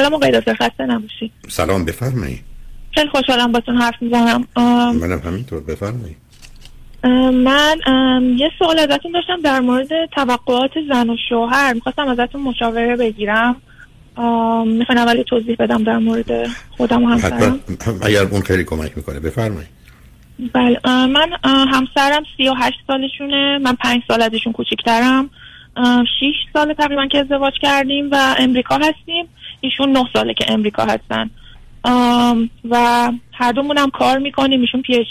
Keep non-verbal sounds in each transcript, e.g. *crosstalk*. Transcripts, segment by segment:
سلام آقای دکتر خسته نباشید سلام بفرمایید خیلی خوشحالم باتون حرف می‌زنم. منم همینطور بفرمایید من یه سوال ازتون داشتم در مورد توقعات زن و شوهر. می‌خواستم ازتون مشاوره بگیرم. می‌خواین اولی توضیح بدم در مورد خودم و همسرم. اگر اون خیلی کمک می‌کنه بفرمایید بله من همسرم سی و هشت سالشونه. من پنج سال ازشون کوچیکترم. شیش سال تقریبا که ازدواج کردیم و امریکا هستیم. ایشون نه ساله که امریکا هستن. و هر دومون هم کار می‌کنیم. ایشون PhD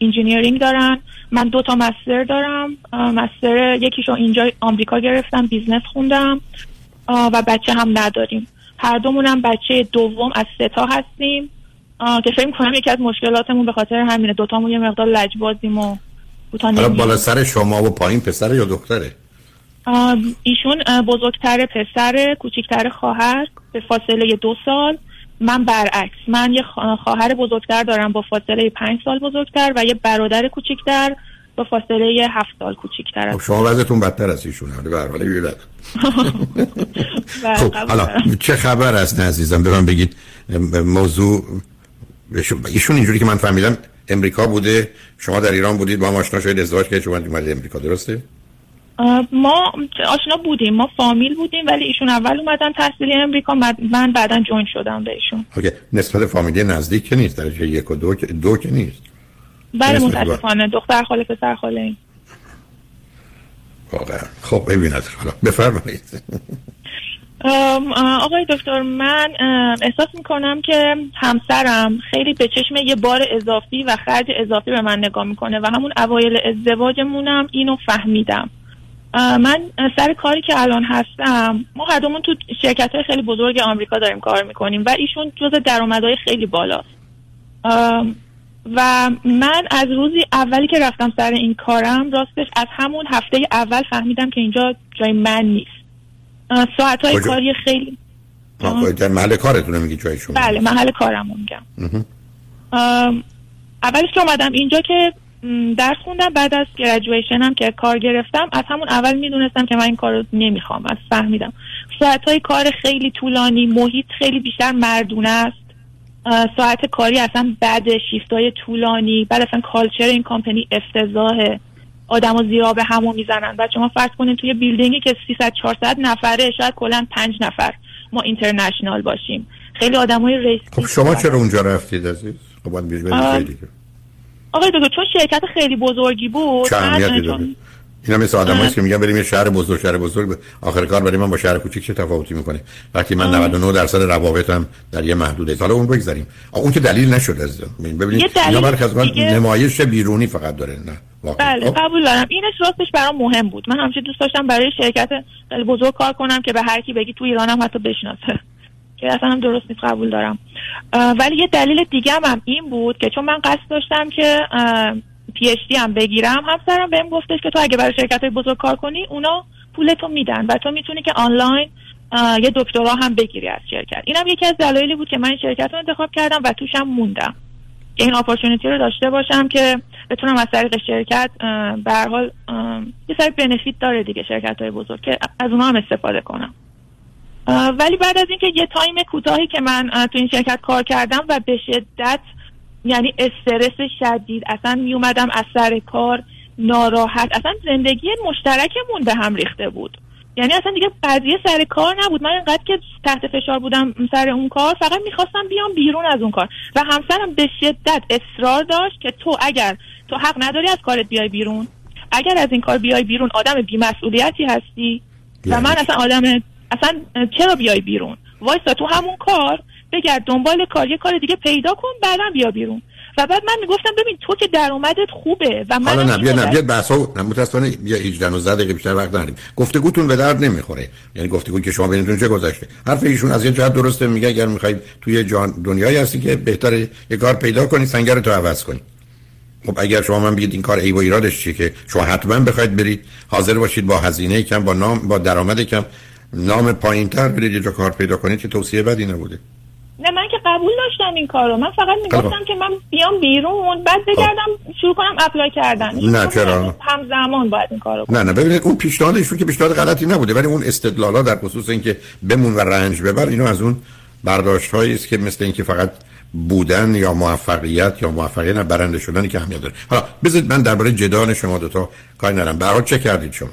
engineering دارن. من دو تا master دارم. master یکیشو اینجا آمریکا گرفتم business خوندم. و بچه هم نداریم. هر دومون هم بچه دوم از ستا هستیم. که فکر کنم یکی از مشکلاتمون به خاطر همینه. دوتامون یه مقدار لجبازیم و بالا سر شما و پایین پسر یا دختره؟ ایشون بزرگتر پسر کوچیکتر خواهر به فاصله دو سال. من برعکس من یه خواهر بزرگتر دارم با فاصله پنج سال بزرگتر و یه برادر کوچیکتر با فاصله هفت سال کوچیکتر. خب شما وضعتون بدتر از ایشون حالا به حال *laughs* خب حالا چه خبر است عزیزم؟ به من بگید موضوع ایشون اینجوری که من فهمیدم امریکا بوده شما در ایران بودید با هم آشنا شدید ازدواج کردید شما اومدید امریکا درسته؟ ما آشنا بودیم ما فامیل بودیم ولی ایشون اول اومدن تحصیلی امریکا من بعدا جوین شدم بهشون. اوکی نسبت فامیلی نزدیک که نیست درجه یک و دو, دو که نیست. بله متاسفانه. دختر خاله پسر خاله این واقعا. خب ببیند بفرمایید. آقای دکتر من احساس می‌کنم که همسرم خیلی به چشم یه بار اضافی و خرج اضافی به من نگاه می‌کنه و همون اوایل ازدواجمونم اینو فهمیدم. من سر کاری که الان هستم ما هر دومون تو شرکت های خیلی بزرگ آمریکا داریم کار می‌کنیم و ایشون جز درآمدهای خیلی بالاست. و من از روزی اولی که رفتم سر این کارم راستش از همون هفته اول فهمیدم که اینجا جای من نیست. ساعت های کاری خیلی در محل کارتونه میگی جای شما بله محل کارم میگم. اولش که اومدم اینجا که درس خوندم. بعد از گریجویشنم که کار گرفتم از همون اول می‌دونستم که من این کار رو نمی‌خوام. از فهمیدم. ساعت های کار خیلی طولانی محیط خیلی بیشتر مردونه است. ساعت کاری اصلا بعد شیفت های طولانی. بعد اصلا کالچر این کامپنی افتضاحه. آدم و زیرا به همون می‌زنن. بعد شما فرض کنید توی بیلدینگی که 300 400 نفره شاید کلا 5 نفر ما اینترنشنال باشیم. خیلی آدمای ریسکی خب شما چرا اونجا رفتید عزیز؟ خب باید آقای دکتر چون شرکت خیلی بزرگی بود اینا مثل آدمایی که میگن بریم یه شهر بزرگ شهر بزرگ. آخر کار بریم من با شهر کوچیک چه تفاوتی می‌کنه؟ وقتی من 99 درصد روابطم در یه محدوده. حالا اون بگذاریم. اون که دلیل نشده از ببینید اینا مرکز دیگه... نمایش بیرونی فقط داره نه؟ بله خب. قبول دارم. اینش راستش برام مهم بود. من همیشه دوست داشتم برای شرکت بزرگ کار کنم که به هر کی بگی تو ایرانم حتی بشناسه. که اصلا هم درست نیست قبول دارم. ولی یه دلیل دیگه هم این بود که چون من قصد داشتم که پی اچ دی هم بگیرم همسرم بهم گفتش که تو اگه برای شرکت های بزرگ کار کنی اونا پولتو میدن و تو می‌تونی که آنلاین یه دکترا هم بگیری از شرکت. اینم یکی از دلایلی بود که من این شرکت رو انتخاب کردم و توشم موندم. این اپورتونیتی رو داشته باشم که بتونم از طریق شرکت به حال یه سری بنفیت داره دیگه شرکت های بزرگ که از اونها هم استفاده کنم. ولی بعد از اینکه یه تایم کوتاهی که من تو این شرکت کار کردم و به شدت یعنی استرس شدید اصلا می اومدم از سر کار ناراحت اصلا زندگی مشترکمون به هم ریخته بود. یعنی اصلا دیگه قضیه سر کار نبود. من اینقدر که تحت فشار بودم سر اون کار فقط می‌خواستم بیام بیرون از اون کار. و همسرم به شدت اصرار داشت که تو اگر تو حق نداری از کارت بیای بیرون اگر از این کار بیای بیرون آدم بیمسئولیتی هستی. و من یعنی اصلا آدم اصلا چرا بیای بیرون؟ وایسا تو همون کار بگرد دنبال کار یه کار دیگه پیدا کن بعدا بیا بیرون. و بعد من می‌گفتم ببین تو که درآمدت خوبه و من حالا نه بیا نه بیا بحثا متاسفانه بیا 18 19 دقیقه بیشتر وقت نداریم. گفتگوتون به درد نمی‌خوره. یعنی گفتگو که شما بینتون چه گذشته؟ حرف ایشون از یه جهت درسته میگه اگر می‌خواید توی جان دنیایی هستی که بهتره یه کار پیدا کنی سنگر تو عوض کنی. خب اگر شما من بگید این کار ای و ایرادش چیه که شما حتما بخواید برید حاضر باشید با هزینه کم با نام با درآمد کم نام پایینتر برید یه جا کار پیدا کنید که توصیه بدی نبوده. نه من که قبول داشتم این کارو. من فقط می‌گفتم که من بیام بیرون بعد خب. بگردم شروع کنم اپلای کردن. نه چرا؟ همزمان باید این کارو نه نه ببینید اون پیشنهادش که پیشنهاد غلطی نبوده ولی اون استدلالا در خصوص اینکه بمون و رنج ببر اینو از اون برداشت است که مثل اینکه فقط بودن یا موفقیت یا موفقیت برنده شدن که اهمیت داره. حالا بذارید من درباره جدال شما دو تا کاری ندارم. به چه کردید شما؟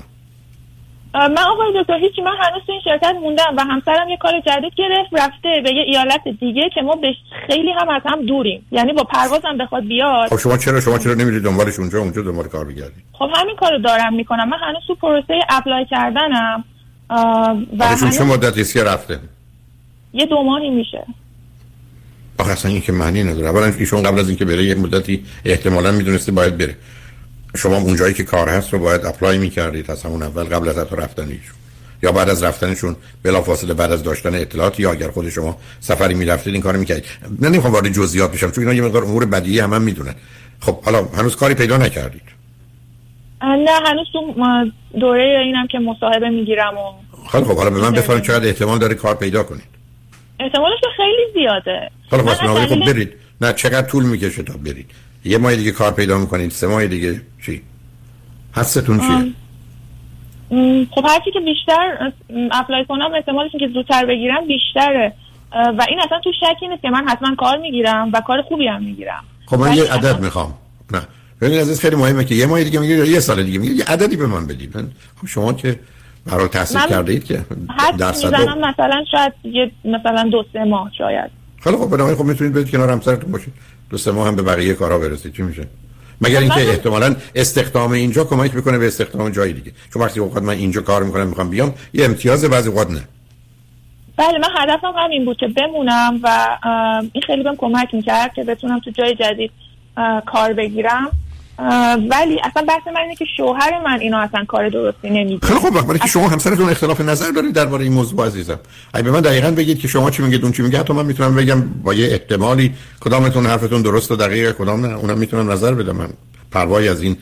من آقای دکتر هیچی من هنوز تو این شرکت موندم و همسرم یه کار جدید گرفت رفته به یه ایالت دیگه که ما به خیلی هم از هم دوریم. یعنی با پروازم بخواد بیاد. خب شما چرا شما چرا نمیرید دنبالش اونجا؟ اونجا دنبال کار بگردید خب همین کارو دارم می‌کنم. من هنوز تو پروسه apply کردنم. و هنوز... چه مدتی که رفته یه دو ماهی میشه. آخه اصلا این که معنی نداره. اولا ایشون قبل از اینکه بره یه مدتی احتمالا می‌دونسته باید بره. شما اونجایی که کار هست رو باید apply می‌کردید از همون اول قبل از حتی رفتنیشون. یا بعد از رفتنشون بلافاصله بعد از داشتن اطلاعات یا اگر خود شما سفری می‌رفتید این کارو می‌کردید. من نمی‌خوام وارد جزئیات بشم چون اینا یه مقدار امور بدیهی هم, هم می‌دونن. خب حالا هنوز کاری پیدا نکردید. نه هنوز تو دوره اینم که مصاحبه می‌گیرم و خب خب حالا به من بفرمایید چقدر احتمال داره کار پیدا کنید. احتمالش خیلی زیاده. حالا واسه خب برید. نه چقدر طول می‌کشه تا برید؟ یه ماه دیگه کار پیدا می‌کنید سه ماه دیگه چی؟ حدستون چیه؟ خب هرچی که بیشتر اپلای کنم احتمالش که زودتر بگیرم بیشتره. و این اصلا تو شکی نیست که من حتما کار می‌گیرم و کار خوبی هم می‌گیرم. خب من یه عدد می‌خوام. نه. ببینید از خیلی مهمه که یه ماه دیگه می‌گیری یه سال دیگه می‌گیری یه عددی به من بدید. خب شما که برای تحصیل کرده اید که درصد مثلا شاید یه مثلا دو سه ماه شاید. خیلی خب بنابراین خب می‌تونید برید کنار همسرتون باشید. دو سه ماه هم به بقیه کارا برسید چی میشه؟ مگر اینکه احتمالا استخدام اینجا کمک می‌کنه به استخدام جای دیگه. چون وقتی اوقات من اینجا کار می‌کنم می‌خوام بیام یه امتیاز بعضی اوقات نه. بله من هدفم همین بود که بمونم و این خیلی بهم کمک می‌کرد که بتونم تو جای جدید کار بگیرم. ولی اصلا بحث من اینه که شوهر من اینو اصلا کار درستی نمیده خیلی خوب وقتی که شما همسرتون اختلاف نظر دارید درباره این موضوع عزیزم. اگه به من دقیقا بگید که شما چی میگید اون چی میگه حتی من می‌تونم بگم با یه احتمالی کدامتون حرفتون درست و دقیق کدام نه اونم می‌تونم نظر بدم. من پروایی از این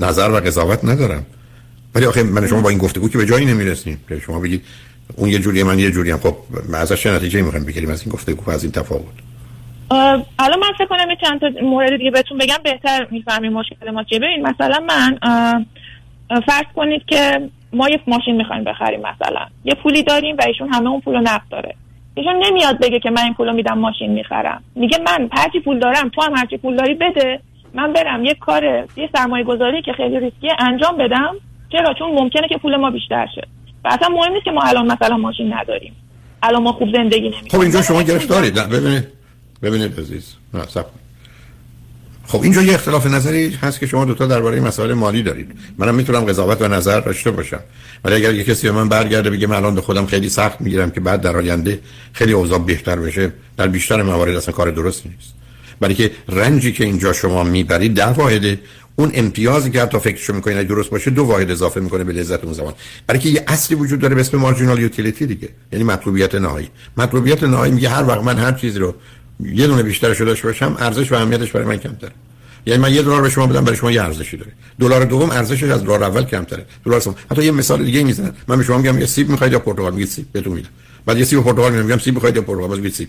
نظر و قضاوت ندارم. ولی آخه من شما با این گفتگو که به جایی نمی‌رسیم. شما بگید اون یه جوری من یه جوری هم خب ازش چه نتیجه می‌خوایم بگیریم از این گفتگو از این تفاوت؟ حالا من فکر کنم چند تا مورد دیگه بهتون بگم بهتر می‌فهمیم مشکل ما چیه. ببین مثلا من فرض کنید که ما یه ماشین می‌خوایم بخریم مثلا یه پولی داریم و ایشون همه اون پولو نقد داره. ایشون نمیاد بگه که من این پولو میدم ماشین می‌خرم. میگه من هرچی پول دارم تو هم هرچی پول داری بده. من برم یه کار یه سرمایه گذاری که خیلی ریسکیه انجام بدم. چرا؟ چون ممکنه که پول ما بیشتر شه. و اصلا مهم نیست که ما الان مثلا ماشین نداریم. الان ما خوب زندگی نمی‌کنیم. خب اینجا شما گرفتارید ببینید. ببینید عزیز نه سب خب اینجا یه اختلاف نظری هست که شما دوتا درباره مسائل مالی دارید. منم می‌تونم قضاوت و نظر داشته باشم. ولی اگر یه کسی به من برگرده بگه من الان به خودم خیلی سخت می‌گیرم که بعد در آینده خیلی اوضاع بهتر بشه در بیشتر موارد اصلا کار درستی نیست. برای که رنجی که اینجا شما می‌برید ده واحده اون امتیازی که حتی فکرشو می‌کنید درست باشه دو واحد اضافه می‌کنه به لذت اون زمان. برای که یه اصلی وجود داره به اسم مارجینال یوتیلیتی دیگه. یعنی مطلوبیت نهایی. مطلوبیت نهایی میگه هر وقت من هر چیزی رو یه دونه بیشترش داشته باشم ارزش و اهمیتش برای من کمتره. یعنی من یه دلار به شما بدم برای شما یه ارزشی داره. دلار دوم ارزشش از دلار اول کمتره. دلار سوم. حتی یه مثال دیگه می‌زنم. من به شما میگم یه سیب می‌خواید یا پرتقال؟ میگید سیب بهتون میدم بعد یه سیب پرتقال میگم سیب می‌خواید یا پرتقال؟ باز میگید سیب.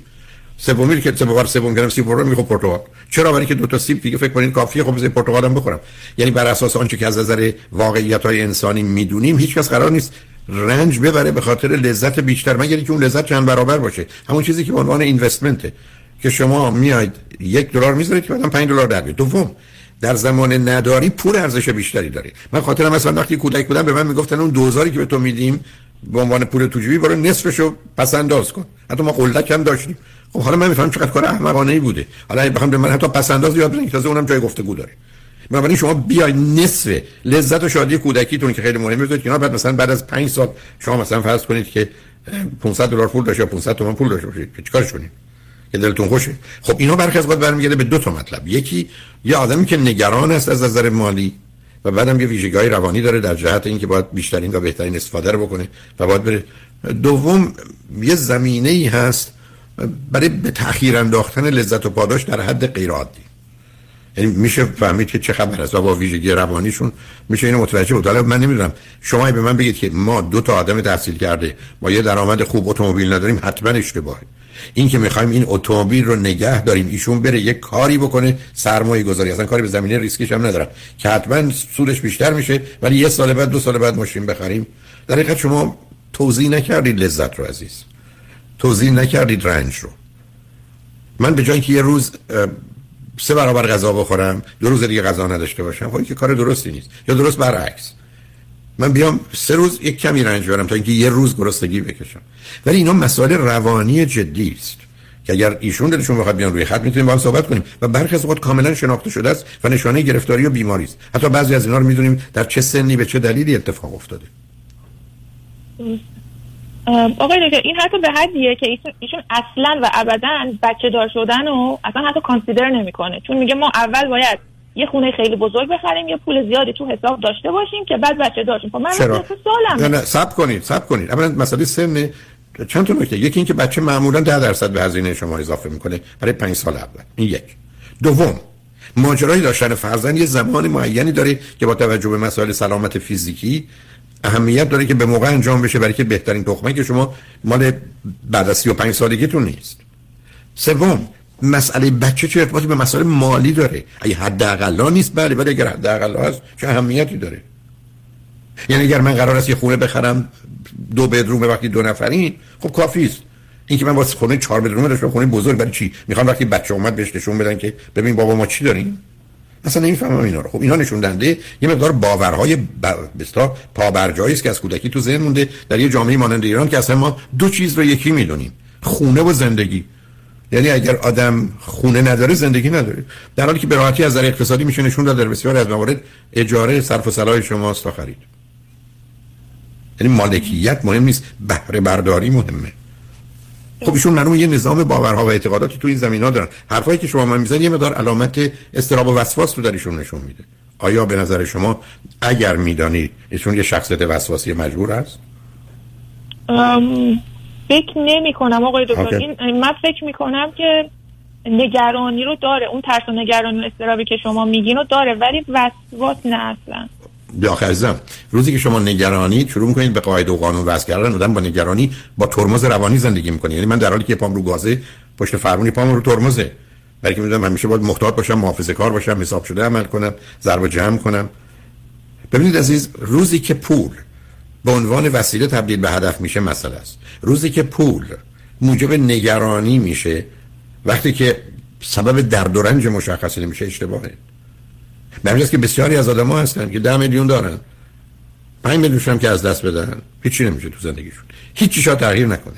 سومی که سه بار سوم گرم سیب پرتقال می‌خوام پرتقال. چرا؟ برای که دو تا سیب دیگه فکر کنید کافیه خب بزنید پرتقالم بخورم. یعنی بر اساس آنچه که از نظر واقعیت های انسانی می‌دونیم هیچ کس قرار نیست رنج ببره به خاطر لذت بیشتر مگر اینکه اون لذت چند برابر باشه. همون چیزی که به عنوان اینوستمنته که شما میاید یک دلار می‌ذارید که بعدم 5 دلار در دوم در زمان نداری پول ارزش بیشتری داره من خاطرم مثلا وقتی کودک بودم به من می‌گفتن اون دوزاری که به تو میدیم به عنوان پول توجیبی برو نصفشو پس انداز کن. حتی ما قلدک هم داشتیم. خب حالا من می‌فهمم چقدر کار احمقانه ای بوده. حالا بخوام به من حتی پس انداز یاد بدین تازه اونم جای گفتگو داره. بنابراین شما بیای نصف لذت و شادی کودکیتون که خیلی مهمه بذارید کنار بعد مثلا بعد از 5 سال شما مثلا فرض کنید که 500 دلار پول داشته یا 500 تومان پول داشته باشید. چیکارش کنید؟ که دلتون خوشه. خب اینا برخی از وقت برمیگرده به دو تا مطلب. یکی یه آدمی که نگران است از نظر مالی و بعدم یه ویژگی روانی داره در جهت اینکه باید بیشترین و بهترین استفاده رو بکنه و باید بره. دوم یه زمینه ای هست برای به تأخیر انداختن لذت و پاداش در حد غیر عادی یعنی میشه فهمید که چه خبر است و با ویژگی روانیشون میشه اینو متوجه بود. من نمی‌دونم. شما به من بگید که ما دو تا آدم تحصیل کرده با یه درآمد خوب اتومبیل نداریم حتما اشتباهه. این که می‌خوایم این اتومبیل رو نگه داریم ایشون بره یه کاری بکنه سرمایه گذاری. اصلا کاری به زمینه ریسکش هم ندارم که حتما سودش بیشتر میشه ولی یه سال بعد دو سال بعد ماشین بخریم. در حقیقت شما توضیح نکردید لذت رو عزیز. توضیح نکردید رنج رو. من به جای که یه روز سه برابر غذا بخورم دو روز دیگه غذا نداشته باشم. خب که کار درستی نیست. یا درست برعکس. من بیام سه روز یک کمی رنج برم تا اینکه یه روز گرسنگی بکشم. ولی اینا مسائل روانی جدی است که اگر ایشون دلشون بخواد بیان روی خط می‌تونیم با هم صحبت کنیم. و برخی از اوقات کاملا شناخته شده است و نشانه گرفتاری و بیماری است. حتی بعضی از اینا رو می‌دونیم در چه سنی به چه دلیلی اتفاق افتاده. آقای دکتر این حتی به حدیه که ایشون اصلا و ابدا بچه دار شدن و اصلا حتی کانسیدر نمی‌کنه. چون میگه ما اول باید یه خونه خیلی بزرگ بخریم یه پول زیادی تو حساب داشته باشیم که بعد بچه داشتیم خب من چرا؟ سالم نه نه سب کنید سب کنید. اولا مسئله سن چند تا نکته؟ یکی اینکه بچه معمولا 10 درصد به هزینه شما اضافه می‌کنه برای 5 سال اول. این یک. دوم ماجرای داشتن فرزند یه زمان معینی داره که با توجه به مسائل سلامت فیزیکی اهمیت داره که به موقع انجام بشه برای که بهترین تخمه که شما مال بعد از 35 سالگیتون نیست. سوم مسئله بچه چه ارتباطی به مسئله مالی داره؟ اگه حداقل نیست بله ولی اگر حداقل هست چه اهمیتی داره؟ یعنی اگر من قرار است یه خونه بخرم دو بدروم وقتی دو نفرین خب کافی است. این که من واسه خونه چهار بدروم داشتم خونه بزرگ برای چی؟ می‌خوام وقتی بچه اومد بهش نشون بدن که ببین بابا ما چی داریم؟ اصلا نمی‌فهمم اینا رو. خب اینا نشون دنده یه مقدار باورهای بستا پابرجایی است که از کودکی تو ذهن مونده در یه جامعه مانند ایران که اصلا ما دو چیز رو یکی می‌دونیم خونه و زندگی. یعنی اگر آدم خونه نداره زندگی نداره. در حالی که به راحتی از نظر اقتصادی میشه نشون داد در بسیاری از موارد اجاره صرف و صلاح شماست تا خرید یعنی مالکیت مهم نیست بهره برداری مهمه. خب ایشون معلومه یه نظام باورها و اعتقاداتی تو این زمین ها دارن. حرفایی که شما من می‌زنید یه مدار علامت استراب و وسواس رو در ایشون نشون میده. آیا به نظر شما اگر می‌دانید ایشون یه شخصیت وسواسی مجبور است؟ فکر نمی کنم آقای دکتر. این من فکر می کنم که نگرانی رو داره. اون ترس و نگرانی و استرابی که شما میگین رو داره ولی وسواس نه اصلا. عزیزم روزی که شما نگرانی شروع می‌کنید به قاعده و قانون وضع کردن آدم با نگرانی با ترمز روانی زندگی می‌کنه. یعنی من در حالی که پام رو گازه پشت فرمونی پام رو ترمزه. برای که می‌دونم همیشه باید محتاط باشم محافظه کار باشم حساب شده عمل کنم ضرب جمع کنم. ببینید عزیز روزی که پول به عنوان وسیله تبدیل به هدف میشه مسئله است. روزی که پول موجب نگرانی میشه وقتی که سبب درد و رنج مشخصی نمیشه اشتباهه. به که بسیاری از آدم ها هستن که ده میلیون دارن. پنج میلیون هم که از دست بدن. هیچی نمیشه تو زندگیشون. هیچی شاید تغییر نکنه.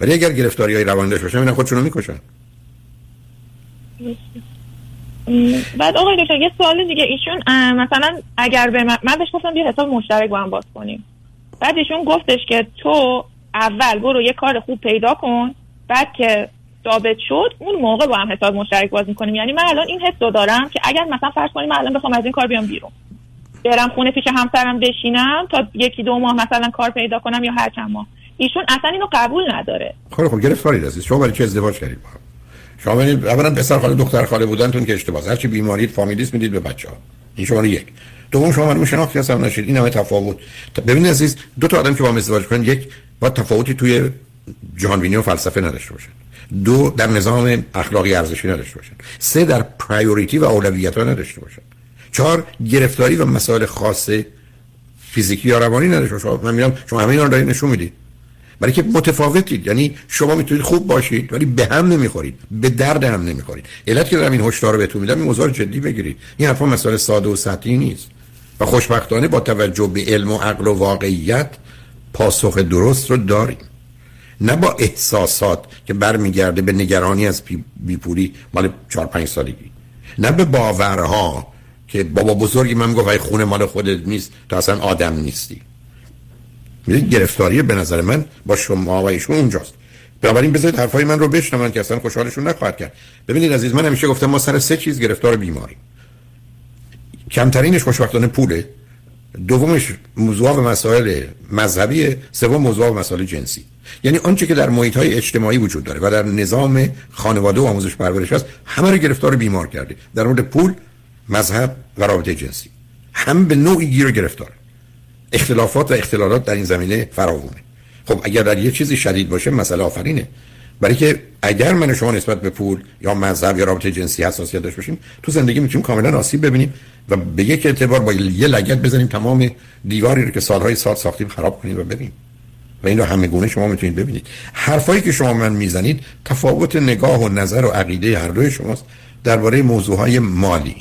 ولی اگر گرفتاری های روانی داشته باشن اینا خودشون رو می‌کشن بعد آقای دکتر یه سوال دیگه. ایشون مثلا اگر به من, من بهش گفتم یه حساب مشترک با هم باز کنیم. بعد ایشون گفتش که تو اول برو یه کار خوب پیدا کن. بعد که ثابت شد اون موقع با هم حساب مشترک باز می‌کنیم. یعنی من الان این حس رو دارم که اگر مثلا فرض کنیم من الان بخوام از این کار بیام بیرون. برم خونه پیش همسرم بشینم تا یکی دو ماه مثلا کار پیدا کنم یا هر چند ماه. ایشون اصلا اینو قبول نداره. خب خب گرفتاری هستید شما برای چه ازدواج کردید با شما ببینید اولا پسر خاله دختر خاله بودنتون که هر چی بیماری فامیلیست می‌دید به بچه‌ها. این شما یک. دوم شما معلومه شناختی هستم نشید. این همه تفاوت. ببینید عزیز دو تا آدم که با هم ازدواج کنن یک با تفاوتی توی جهانبینی و فلسفه نداشته باشن. دو در نظام اخلاقی ارزشی نداشته باشن. سه در پرایوریتی و اولویت ها نداشته باشن. چهار گرفتاری و مسائل خاص فیزیکی یا روانی نداشته باشن. من میگم شما همین رو دارید نشون می‌دید. برای که متفاوتید. یعنی شما می‌تونید خوب باشید ولی به هم نمی‌خورید. به درد هم نمی‌خورید. علت که دارم این هشدار رو بهتون میدم این موضوع جدی بگیرید. این حرفا مسائل ساده و سطحی نیست. و خوشبختانه با توجه به علم و عقل و واقعیت پاسخ درست رو داریم. نه با احساسات که برمیگرده به نگرانی از بیپولی مال 4 5 سالگی نه به باورها که بابا بزرگی من گفت خونه مال خودت نیست تو اصلا آدم نیستی. می‌دید گرفتاری به نظر من با شما و ایشون اونجاست. بنابراین بذارید حرفای من رو بشنون که اصلا خوشحالشون نخواهد کرد. ببینید عزیز من همیشه گفتم ما سر سه چیز گرفتار بیماری کمترینش خوشبختانه پوله. دومش موضوع و مسائل مذهبی سوم موضوع و مسائل جنسی. یعنی آنچه که در محیط های اجتماعی وجود داره و در نظام خانواده و آموزش پرورش هست همه رو گرفتار بیمار کرده در مورد پول مذهب و رابطه جنسی. هم به نوعی گیر گرفتار. اختلافات و اختلالات در این زمینه فراوونه. خب اگر در یه چیزی شدید باشه مسئله آفرینه. برای که اگر من شما نسبت به پول یا مذهب یا رابطه جنسی حساسیت داشته باشیم تو زندگی می‌تونیم کاملا آسیب ببینیم و به یک اعتبار با یه لگت بزنیم تمام دیواری رو که سالهای سال ساختیم خراب کنیم و ببینیم. و این رو همه گونه شما می‌تونید ببینید. حرفایی که شما من می‌زنید تفاوت نگاه و نظر و عقیده هر دوی شماست. درباره موضوع های مالی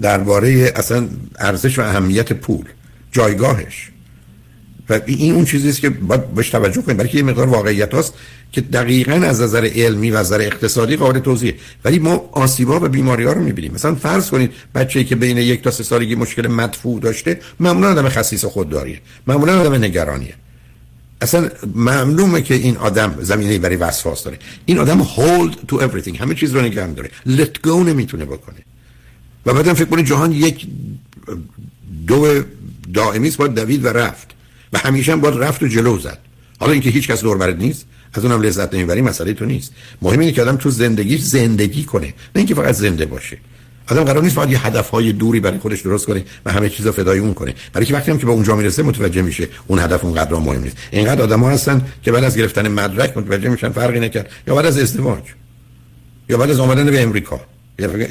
درباره اصلا ارزش و اهمیت پول جایگاهش. و این اون چیزی است که باید بهش توجه کنیم. برای که یه مقدار واقعیت هست که دقیقا از نظر علمی و از نظر اقتصادی قابل توضیح ولی ما آسیبا و بیماری ها رو می‌بینیم. مثلا فرض کنید بچه‌ای که بین یک تا سه سالگی مشکل مدفوع داشته معمولا آدم خصیص خودداریه. معمولا آدم نگرانیه. اصلا معلومه که این آدم زمینه برای وسواس داره. این آدم hold to everything. همه چیز رو نگه داره. Let go نمی‌تونه بکنه. و بعدم فکر کنید جهان یک دو دائمی است باید دوید و رفت. و همیشه هم باید رفت و جلو زد. حالا اینکه هیچ کس دور نیست از اونم لذت نمی‌بری مسئله تو نیست. مهم اینه که آدم تو زندگی زندگی کنه. نه اینکه فقط زنده باشه. آدم قرار نیست باید یه هدف های دوری برای خودش درست کنه و همه چیزا فدای اون کنه. برای که وقتی هم که به اونجا می‌رسه متوجه میشه اون هدف اونقدر مهم نیست. اینقدر آدم هستن که بعد از گرفتن مدرک متوجه میشن فرقی نکرد. یا بعد از ازدواج. یا بعد از آمدن به امریکا.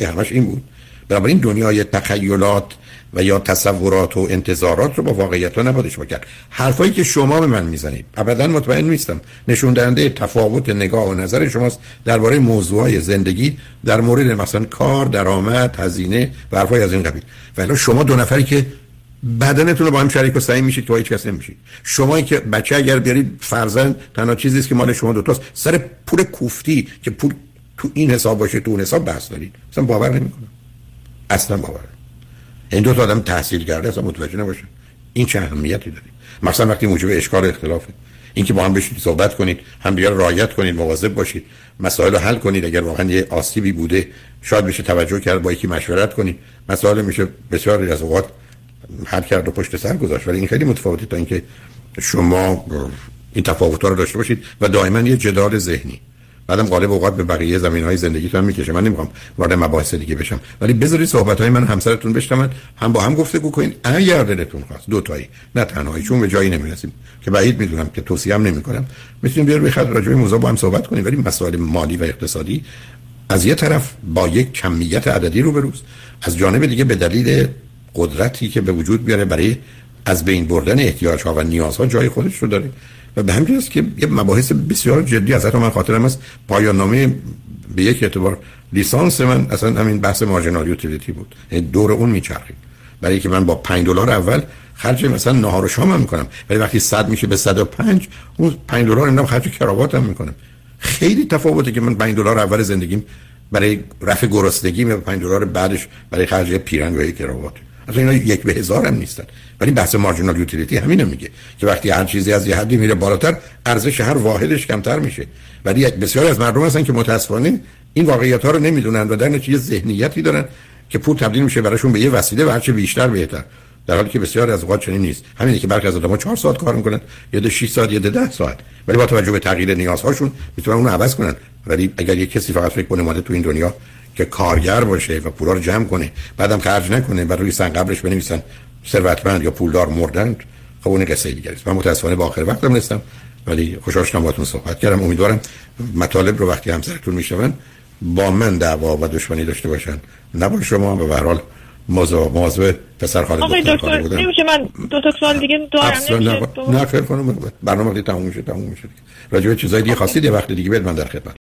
همش این بود. بنابراین دنیای تخیلات و یا تصورات و انتظارات رو با واقعیت ها نبادش بکرد حرفایی که شما به من می‌زنید ابدا مطمئن نیستم. نشون دهنده تفاوت نگاه و نظر شماست درباره موضوعهای زندگی در مورد مثلا کار درآمد هزینه و حرفای از این قبیل. ولی شما دو نفری که بدنتون رو با هم شریک و سعی میشید که هیچ کس نمیشید. شما که بچه اگر بیارید فرزند تنها چیزی است که مال شما دوتاست. سر پول کوفتی که پول تو این حساب باشه تو اون حساب بحث دارید. اصلا باور نمی‌کنم. اصلا باور این دو تا آدم تحصیل کرده اصلا متوجه نباشه. این چه اهمیتی داره؟ مثلا وقتی موجب اشکال اختلافه. اینکه با هم بشید صحبت کنید هم دیگر رعایت کنید مواظب باشید مسائل رو حل کنید. اگر واقعا یه آسیبی بوده شاید بشه توجه کرد با یکی مشورت کنید. مسائل میشه بسیار از اوقات حل کرد و پشت سر گذاشت. ولی این خیلی متفاوته تا اینکه شما این تفاوت رو داشته باشید و دائما یه جدال ذهنی. بعدم غالب اوقات به بقیه زمین های زندگیتون می‌کشه. من نمی‌خوام وارد مباحث دیگه بشم. ولی بذارید صحبت های من همسرتون بشنون. هم با هم گفتگو کنید اگر دلتون خواست. دو تایی. نه تنهایی. چون به جایی نمی‌رسیم. که بعید می‌دونم که توصیه هم نمی‌کنم. می‌تونیم بیار بخاطر راجع به موضوع با هم صحبت کنیم. ولی مسائل مالی و اقتصادی از یه طرف با یک کمیت عددی رو بروز از جانب دیگه به دلیل قدرتی که به وجود بیاره برای از بین بردن احتیاج ها و نیازها جای خودش رو داره. و به همین که یه مباحث بسیار جدی از من خاطرم است. پایان نامه به یک اعتبار لیسانس من اصلا همین بحث مارجینال یوتیلیتی بود. یعنی دور اون میچرخید برای که من با 5 دلار اول خرج مثلا نهار و شام هم می‌کنم. ولی وقتی 100 میشه به 105 اون 5 دلار اینا خرج کراواتم می‌کنم. خیلی تفاوته که من 5 دلار اول زندگیم برای رفع گرسنگی و 5 دلار بعدش برای خرج پیرنگ و کراوات. اصلا اینا یک به هزار هم نیستن. ولی بحث مارجینال یوتیلیتی همینو میگه که وقتی هر چیزی از یه حدی میره بالاتر ارزش هر واحدش کمتر میشه. ولی بسیاری از مردم هستن که متاسفانه این واقعیت ها رو نمی‌دونن و در نتیجه ذهنیتی دارن که پول تبدیل میشه براشون به یه وسیله و هرچه بیشتر بهتر. در حالی که بسیار از اوقات چنین نیست. همینه که برخی از آدم‌ها 4 ساعت کار می‌کنن یا ده 6 ساعت یا ده 10 ساعت. ولی با توجه به تغییر نیازهاشون می‌تونن اون عوض کنن. ولی اگر یک کسی فقط فکر کنه ماده تو این دنیا که کارگر باشه و پولا رو جمع کنه. بعدم خرج نکنه و روی سن قبرش بنویسن ثروتمند یا پولدار مردند. خب اون قصه دیگه است. من متاسفانه با آخر وقتم نیستم ولی خوشحال شدم باهاتون صحبت کردم. امیدوارم مطالب رو وقتی همسرتون میشون با من دعوا و دشمنی داشته باشن. نه با شما و به هر حال موضوع موضوع پسر خاله آقای دکتر نمیشه من دو تا سوال دیگه دارم نه خیر کنم برنامه تموم میشه تموم میشه راجع به چیزای دیگه خواستید یه وقت دیگه بیاد من در خدمت.